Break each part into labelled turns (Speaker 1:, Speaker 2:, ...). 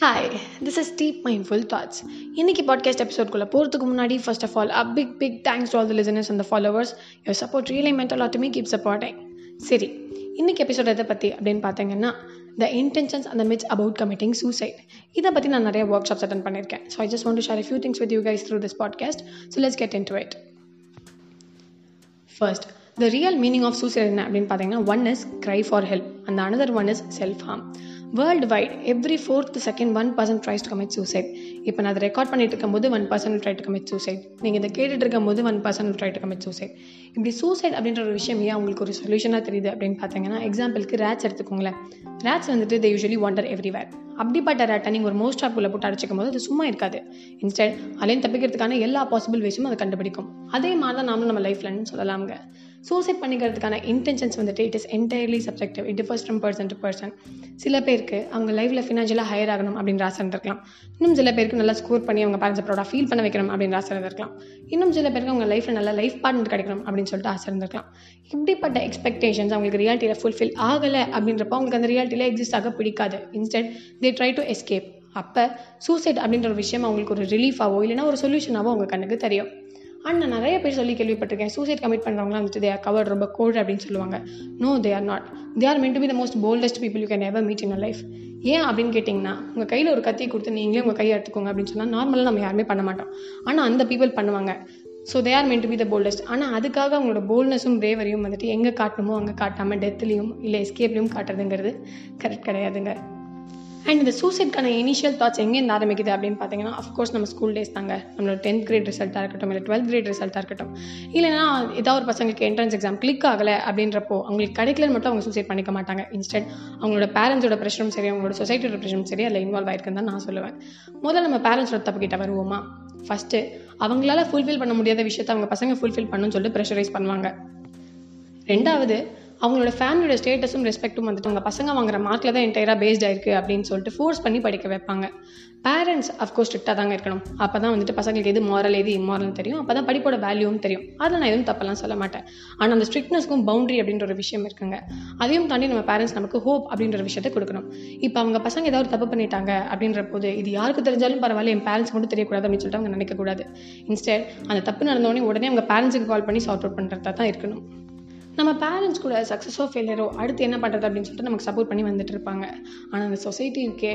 Speaker 1: Hi this is deep mindful thoughts இன்னைக்கு podcast எபிசோட்குள்ளே போகிறதுக்கு முன்னாடி first of all a big big thanks to all the listeners and the followers your support really meant a lot keep supporting சரி இன்னைக்கு episode எதை பற்றி அப்படின்னு பார்த்தீங்கன்னா த இன்டென்ஷன்ஸ் அந்த மிட்ஸ் அபவுட் கமிட்டிங் சூசைட் இதை பற்றி நான் நிறைய ஒர்க் ஷாப்ஸ் அட்டன் பண்ணியிருக்கேன். So I just want to share few things with you guys through this podcast so let's get into it first the real meaning of suicide என்ன அப்படின்னு பார்த்தீங்கன்னா one is cry for help அந்த another one is self harm worldwide every fourth second one percent tries to commit suicide இப்போ நான் அதை record பண்ணிட்டு இருக்கும்போது one percent try to commit suicide நீங்கள் இதை கேட்டுட்டு இருக்கும்போது one percent try to commit suicide இப்படி சூசைட் அப்படின்ற ஒரு விஷயம் ஏன் உங்களுக்கு ஒரு சொல்யூஷனாக தெரியுது அப்படின்னு பார்த்தீங்கன்னா எக்ஸாம்பிளுக்கு ரேட்ஸ் எடுத்துக்கோங்களேன். ரேட்ஸ் வந்துட்டு தே யூஸ்வலி வாண்டர் எவ்ரிவேர் அப்படிப்பட்ட ரேட்டை நீங்கள் ஒரு மோஸ்ட் ஆப்புக்குள்ளே போட்டு அடிச்சிக்கும் போது அது சும்மா இருக்காது. இன்ஸ்டெட் அலையும் தப்பிக்கிறதுக்கான எல்லா பாசிபிள் வேஸும் அதை கண்டுபிடிக்கும். அதே மாதிரி தான் நாமளும் நம்ம லைஃப்லன்னு சொல்லலாம்ங்க. சூசைட் பண்ணிக்கிறதுக்கான இன்டென்ஷன்ஸ் வந்துட்டு it is entirely subjective it differs from person to person சில பேருக்கு அவங்க லைஃப்பில் ஃபினான்ஷியலாக ஹையர் ஆகணும் அப்படின்ற ஆசை இருந்திருக்கலாம். இன்னும் சில பேருக்கு நல்லா ஸ்கோர் பண்ணி அவங்க பேரண்ட்ஸ் ப்ரௌடாக ஃபீல் பண்ண வைக்கணும் அப்படின்ற ஆசை இருந்திருக்கலாம். இன்னும் சில பேருக்கு அவங்க லைஃப்பில் நல்ல லைஃப் பார்ட்னர் கிடைக்கணும் அப்படின்னு சொல்லிட்டு ஆசை இருந்திருக்கலாம். இப்படிப்பட்ட எக்ஸ்பெக்டேஷன்ஸ் அவங்களுக்கு ரியாலிட்டியில் ஃபுல்ஃபில் ஆகலை அப்படின்றப்போ அவங்களுக்கு அந்த ரியாலிட்டியில் எக்ஸிஸ்ட் ஆக பிடிக்காது. Instead they try to escape அப்போ சூசைட் அப்படின்ற ஒரு விஷயம் அவங்களுக்கு ஒரு ரிலீஃபாவோ இல்லைனா ஒரு சொல்யூஷனாவோ அவங்க கண்ணுக்கு தெரியும். அண்ட் நான் நிறைய பேர் சொல்லி கேள்விப்பட்டிருக்கேன். சூசைட் கமிட் பண்ணுறவங்களாம் வந்துட்டு தே ஆர் ரொம்ப கோல்டு அப்படின்னு சொல்லுவாங்க. No they are not they are meant to be the most boldest people you can ever meet in life ஏன் அப்படின்னு கேட்டிங்கன்னா உங்கள் கையில் ஒரு கத்தி கொடுத்து நீங்களே உங்கள் கையை எடுத்துக்கோங்க அப்படின்னு சொன்னால் நார்மலாக நம்ம யாருமே பண்ண மாட்டோம். ஆனால் அந்த பீப்புள் பண்ணுவாங்க. So they are meant to be the boldest ஆனால் அதுக்காக அவங்களோட போல்ட்னஸும் பிரேவரியும் வந்துட்டு எங்கே காட்டணுமோ அங்கே காட்டாமல் டெத்துலேயும் இல்லை எஸ்கேப்லையும் காட்டுறதுங்கிறது கரெக்ட் கிடையாதுங்க. அண்ட் இந்த சூசைட்கான இனிஷியல் தாட்ஸ் எங்கேருந்து ஆரம்பிக்குது அப்படின்னு பார்த்தீங்கன்னா அஃப்கோர்ஸ் நம்ம ஸ்கூல் டேஸ் தாங்க. நம்மளோட டென்த் கிரேட் ரிசல்ட்டாக இருக்கட்டும் இல்லை டுவெல்த் கிரேட் ரிசல்ட்டாக இருக்கட்டும். இல்லைனா ஏதாவது ஒரு பசங்களுக்கு என்ட்ரன்ஸ் எக்ஸாம் கிளிக் ஆகலை அப்படின்றப்போ அவங்களுக்கு கிடைக்கலன்னு மட்டும் அவங்க சூசைட் பண்ணிக்க மாட்டாங்க. இன்ஸ்டென்ட் அவங்களோட பேரண்ட்ஸோட ப்ரெஷரும் சரி அவங்களோட சொசைட்டியோட ப்ரெஷரும் சரி அதில் இன்வால்வ் ஆயிருக்குன்னு தான் நான் சொல்லுவேன். முதல்ல நம்ம பேரண்ட்ஸோட தப்புக்கிட்ட வருவோமா? ஃபஸ்ட்டு அவங்களால ஃபுல்ஃபில் பண்ண முடியாத விஷயத்தை அவங்க பசங்க ஃபுல்ஃபில் பண்ணணும்னு சொல்லிட்டு ப்ரெஷரைஸ் பண்ணுவாங்க. ரெண்டாவது அவங்களோட ஃபேமிலியோட ஸ்டேட்டஸும் ரெஸ்பெக்ட்டும் வந்துட்டு அவங்க பசங்க வாங்குற மார்க்கில் தான் என்டையராக பேஸ்ட் ஆயிருக்கு அப்படின்னு சொல்லிட்டு ஃபோர்ஸ் பண்ணி படிக்க வைப்பாங்க. பேரண்ட்ஸ் அஃப்கோர்ஸ் ஸ்ட்ரிக்டாக தாங்க இருக்கணும். அப்போ தான் வந்துட்டு பசங்களுக்கு எது மாரல் எது இம்மாரல்னு தெரியும். அப்போ தான் படிப்போட வேல்யூவும் தெரியும். அதில் நான் எதுவும் தப்பெல்லாம் சொல்ல மாட்டேன். ஆனால் அந்த ஸ்ட்ரிக்ட்னஸ்க்கும் பவுண்டரி அப்படின்ற ஒரு விஷயம் இருக்குங்க. அதையும் தாண்டி நம்ம பேரண்ட்ஸ் நமக்கு ஹோப் அப்படின்ற விஷயத்த விஷயத்தை கொடுக்கணும். இப்போ அவங்க பசங்க ஏதாவது தப்பு பண்ணிட்டாங்க அப்படின்ற போது இது யாருக்கு தெரிஞ்சாலும் பரவாயில்ல என் பேரண்ட்ஸ் மட்டும் தெரியக்கூடாது அப்படின்னு சொல்லிட்டு அவங்க நினைக்கக்கூடாது. இன்ஸ்டெட் அந்த தப்பு நடந்தோடனே உடனே அவங்க பேரண்ட்ஸுக்கு கால் பண்ணி சார்ட் அவுட் பண்ணுறதா தான் இருக்கணும். நம்ம பேரண்ட்ஸ் கூட சக்ஸஸோ ஃபெயிலியரோ அடுத்து என்ன பண்ணுறது அப்படின்னு சொல்லிட்டு நமக்கு சப்போர்ட் பண்ணி வந்துட்டு இருப்பாங்க. ஆனால் அந்த சொசைட்டிக்கே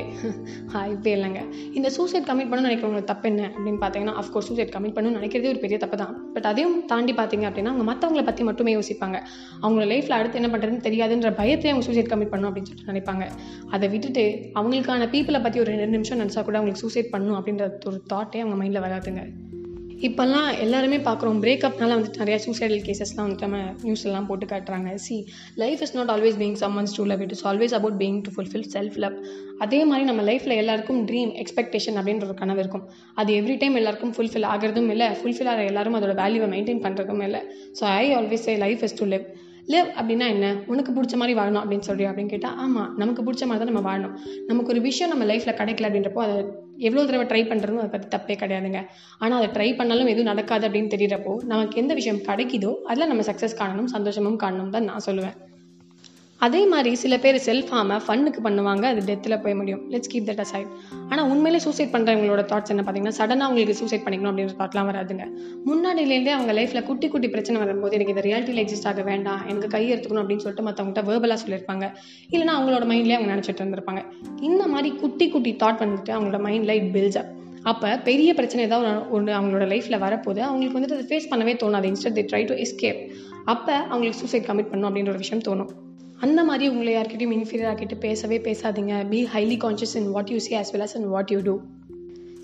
Speaker 1: இப்போ இல்லைங்க. இந்த சூசைட் கமிட் பண்ணணும்னு நினைக்கிறவங்களுக்கு தப்பு என்ன அப்படின்னு பார்த்தீங்கன்னா அஃப்கோர்ஸ் சூசைட் கமிட் பண்ணணும்னு நினைக்கிறதே ஒரு பெரிய தப்பு தான். பட் அதையும் தாண்டி பார்த்தீங்க அப்படின்னா அவங்க மற்றவங்களை பற்றி மட்டுமே யோசிப்பாங்க. அவங்களோட லைஃப்பில் அடுத்து என்ன பண்ணுறதுன்னு தெரியாதுன்ற பயத்தை அவங்க சூசைட் கமிட் பண்ணணும் அப்படின்னு சொல்லிட்டு நினைப்பாங்க. அதை விட்டுட்டு அவங்களுக்கான பீப்புளை பற்றி ஒரு ரெண்டு நிமிஷம் நினச்சா கூட அவங்களுக்கு சூசைட் பண்ணணும் அப்படின்ற ஒரு தாட்டே அவங்க மைண்டில் வராதுங்க. இப்போல்லாம் எல்லாருமே பார்க்குறோம். பிரேக்கப்னால வந்துட்டு நிறையா சூசைடல் கேசஸ்லாம் வந்துட்டு நம்ம நியூஸ் எல்லாம் போட்டு காட்டுறாங்க. See life is not always being summons to love it is always about being to fulfil self love அதே மாதிரி நம்ம லைஃப்பில் எல்லாருக்கும் ட்ரீம் எக்ஸ்பெக்டேஷன் அப்படின்ற ஒரு கனவு இருக்கும். அது எவ்ரி டைம் எல்லாருக்கும் ஃபுல்ஃபில் ஆகிறதும் இல்லை ஃபுல்ஃபில் ஆகிற எல்லாரும் அதோட வேல்யூவை மெயின்டைன் பண்ணுறதும் இல்லை. So I always say life is to live live அப்படின்னா என்ன? உனக்கு பிடிச்ச மாதிரி வாழணும் அப்படின்னு சொல்றியா அப்படின்னு கேட்டால் ஆமாம் நமக்கு பிடிச்ச மாதிரி தான் நம்ம வாழணும். நமக்கு ஒரு விஷயம் நம்ம லைஃப்பில் கிடைக்கல அப்படின்றப்போ அதை எவ்வளோ தடவை ட்ரை பண்ணுறதும் அதை பற்றி தப்பே கிடையாதுங்க. ஆனால் அதை ட்ரை பண்ணாலும் எதுவும் நடக்காது அப்படின்னு தெரியிறப்போ நமக்கு எந்த விஷயம் கிடைக்குதோ அதில் நம்ம சக்ஸஸ் காணணும் சந்தோஷமும் காணணும் தான் நான் சொல்லுவேன். அதே மாதிரி சில பேர் செல்ஃப் ஹார்மை ஃபன்னுக்கு பண்ணுவாங்க அது டெத்தில் போய் முடியும். லெட்ஸ் கீப் தட் அசைட் ஆனால் உண்மையிலே சூசைட் பண்ணுறவங்களோட தாட்ஸ் என்ன பார்த்தீங்கன்னா சடனாக அவங்களுக்கு சூசைட் பண்ணிக்கணும் அப்படின்ற தாட்லாம் வராதுங்க. முன்னாடியிலேருந்தே அவங்க லைஃப்பில் குட்டி குட்டி பிரச்சனை வரும்போது எனக்கு இந்த ரியாலிட்டியில் எக்ஸிஸ்ட் ஆக வேண்டாம் எனக்கு கை எடுத்துக்கணும் அப்படின்னு சொல்லிட்டு மற்றவங்கள்ட்ட வேர்பலாக சொல்லியிருப்பாங்க. இல்லைனா அவங்களோட மைண்ட்லேயே அவங்க நினச்சிட்டு இருந்திருப்பாங்க. இந்த மாதிரி குட்டி குட்டி தாட் வந்துட்டு அவங்களோட மைண்டில் இட் பில்ஸ் அப் அப்போ பெரிய பிரச்சனை ஏதாவது ஒன்று அவங்களோட லைஃப்பில் வரப்போது அவங்களுக்கு வந்துட்டு அதை ஃபேஸ் பண்ணவே தோணாது. Instead they try to escape அப்போ அவங்களுக்கு சூசைட் கமிட் பண்ணணும் அப்படின்ற ஒரு விஷயம் தோணும். அந்த மாதிரி உங்களை யார்கிட்டையும் இன்ஃபீரியர் ஆக்கிட்டு பேசவே பேசாதீங்க. Be highly conscious in what you see as well as in what you do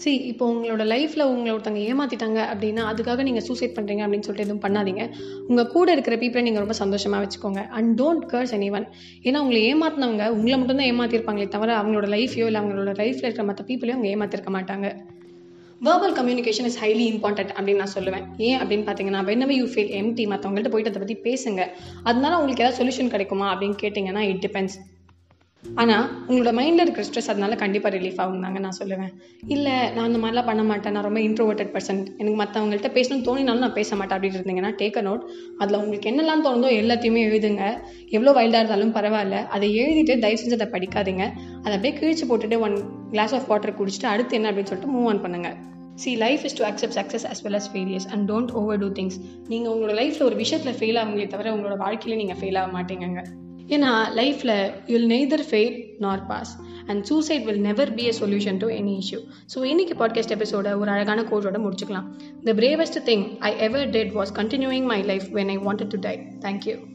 Speaker 1: see இப்போ உங்களோட லைஃப்பில் உங்களை ஒருத்தவங்க ஏமாற்றிட்டாங்க அப்படின்னா அதுக்காக நீங்கள் சூசைட் பண்ணுறீங்க அப்படின்னு சொல்லிட்டு எதுவும் பண்ணாதீங்க. உங்கள் கூட இருக்கிற பீப்பிளை நீங்கள் ரொம்ப சந்தோஷமாக வச்சுக்கோங்க. And don't curse any one ஏன்னா உங்களை ஏமாத்தினவங்க உங்களை மட்டும்தான் ஏமாற்றிருப்பாங்களே தவிர அவங்களோட லைஃப்பையோ இல்லை அவங்களோட லைஃப்பில் இருக்கிற மற்ற பீப்புளையும் அவங்க ஏமாற்றிருக்க மாட்டாங்க. Verbal communication is highly important அப்படின்னு நான் சொல்லுவேன். ஏன் அப்படின்னு பார்த்தீங்கன்னா வென்னவே யூ ஃபீல் எம்டி மற்றவங்கள்ட்ட போயிட்டு அதை பற்றி பேசுங்க. அதனால உங்களுக்கு ஏதாவது சொல்யூஷன் கிடைக்குமா அப்படின்னு கேட்டிங்கன்னா இட் டிபெண்ட்ஸ் ஆனால் உங்களோட மைண்டில் இருக்கிற ஸ்ட்ரெஸ் அதனால கண்டிப்பாக ரிலீஃப் ஆகுந்தாங்க நான் சொல்லுவேன். இல்லை நான் அந்த மாதிரிலாம் பண்ண மாட்டேன். நான் ரொம்ப இன்ட்ரோவர்ட்டட் பர்சன் எனக்கு மற்றவங்கள்ட்ட பேசணும்னு தோணினாலும் நான் பேச மாட்டேன் அப்படின்னு இருந்தீங்கன்னா டேக் அ நோட் அதில் உங்களுக்கு என்னெல்லாம் தோணுதோ எல்லாத்தையுமே எழுதுங்க. எவ்வளோ வைல்டாக இருந்தாலும் பரவாயில்ல. அதை எழுதிட்டு தயவு செஞ்சு அதை படிக்காதீங்க. அதை அப்படியே கிழிச்சு போட்டுட்டு ஒன் கிளாஸ் ஆஃப் வாட்டர் குடிச்சிட்டு அடுத்து என்ன அப்படின்னு சொல்லிட்டு மூவ் ஆன் பண்ணுங்கள் see life is to accept success as well as failures and don't overdo things நீங்கள் உங்களோட லைஃப்பில் ஒரு விஷயத்தில் ஃபெயில் ஆகுங்களே தவிர உங்களோட வாழ்க்கையில நீங்கள் ஃபெயில் ஆக மாட்டீங்கங்க. ஏன்னா லைஃப்பில் you'll neither fail nor pass and suicide will never be a solution to any issue so இன்னைக்கு பாட்காஸ்ட் எபிசோட ஒரு அழகான கோட்டோட முடிச்சுக்கலாம். The bravest thing I ever did was continuing my life when I wanted to die thank you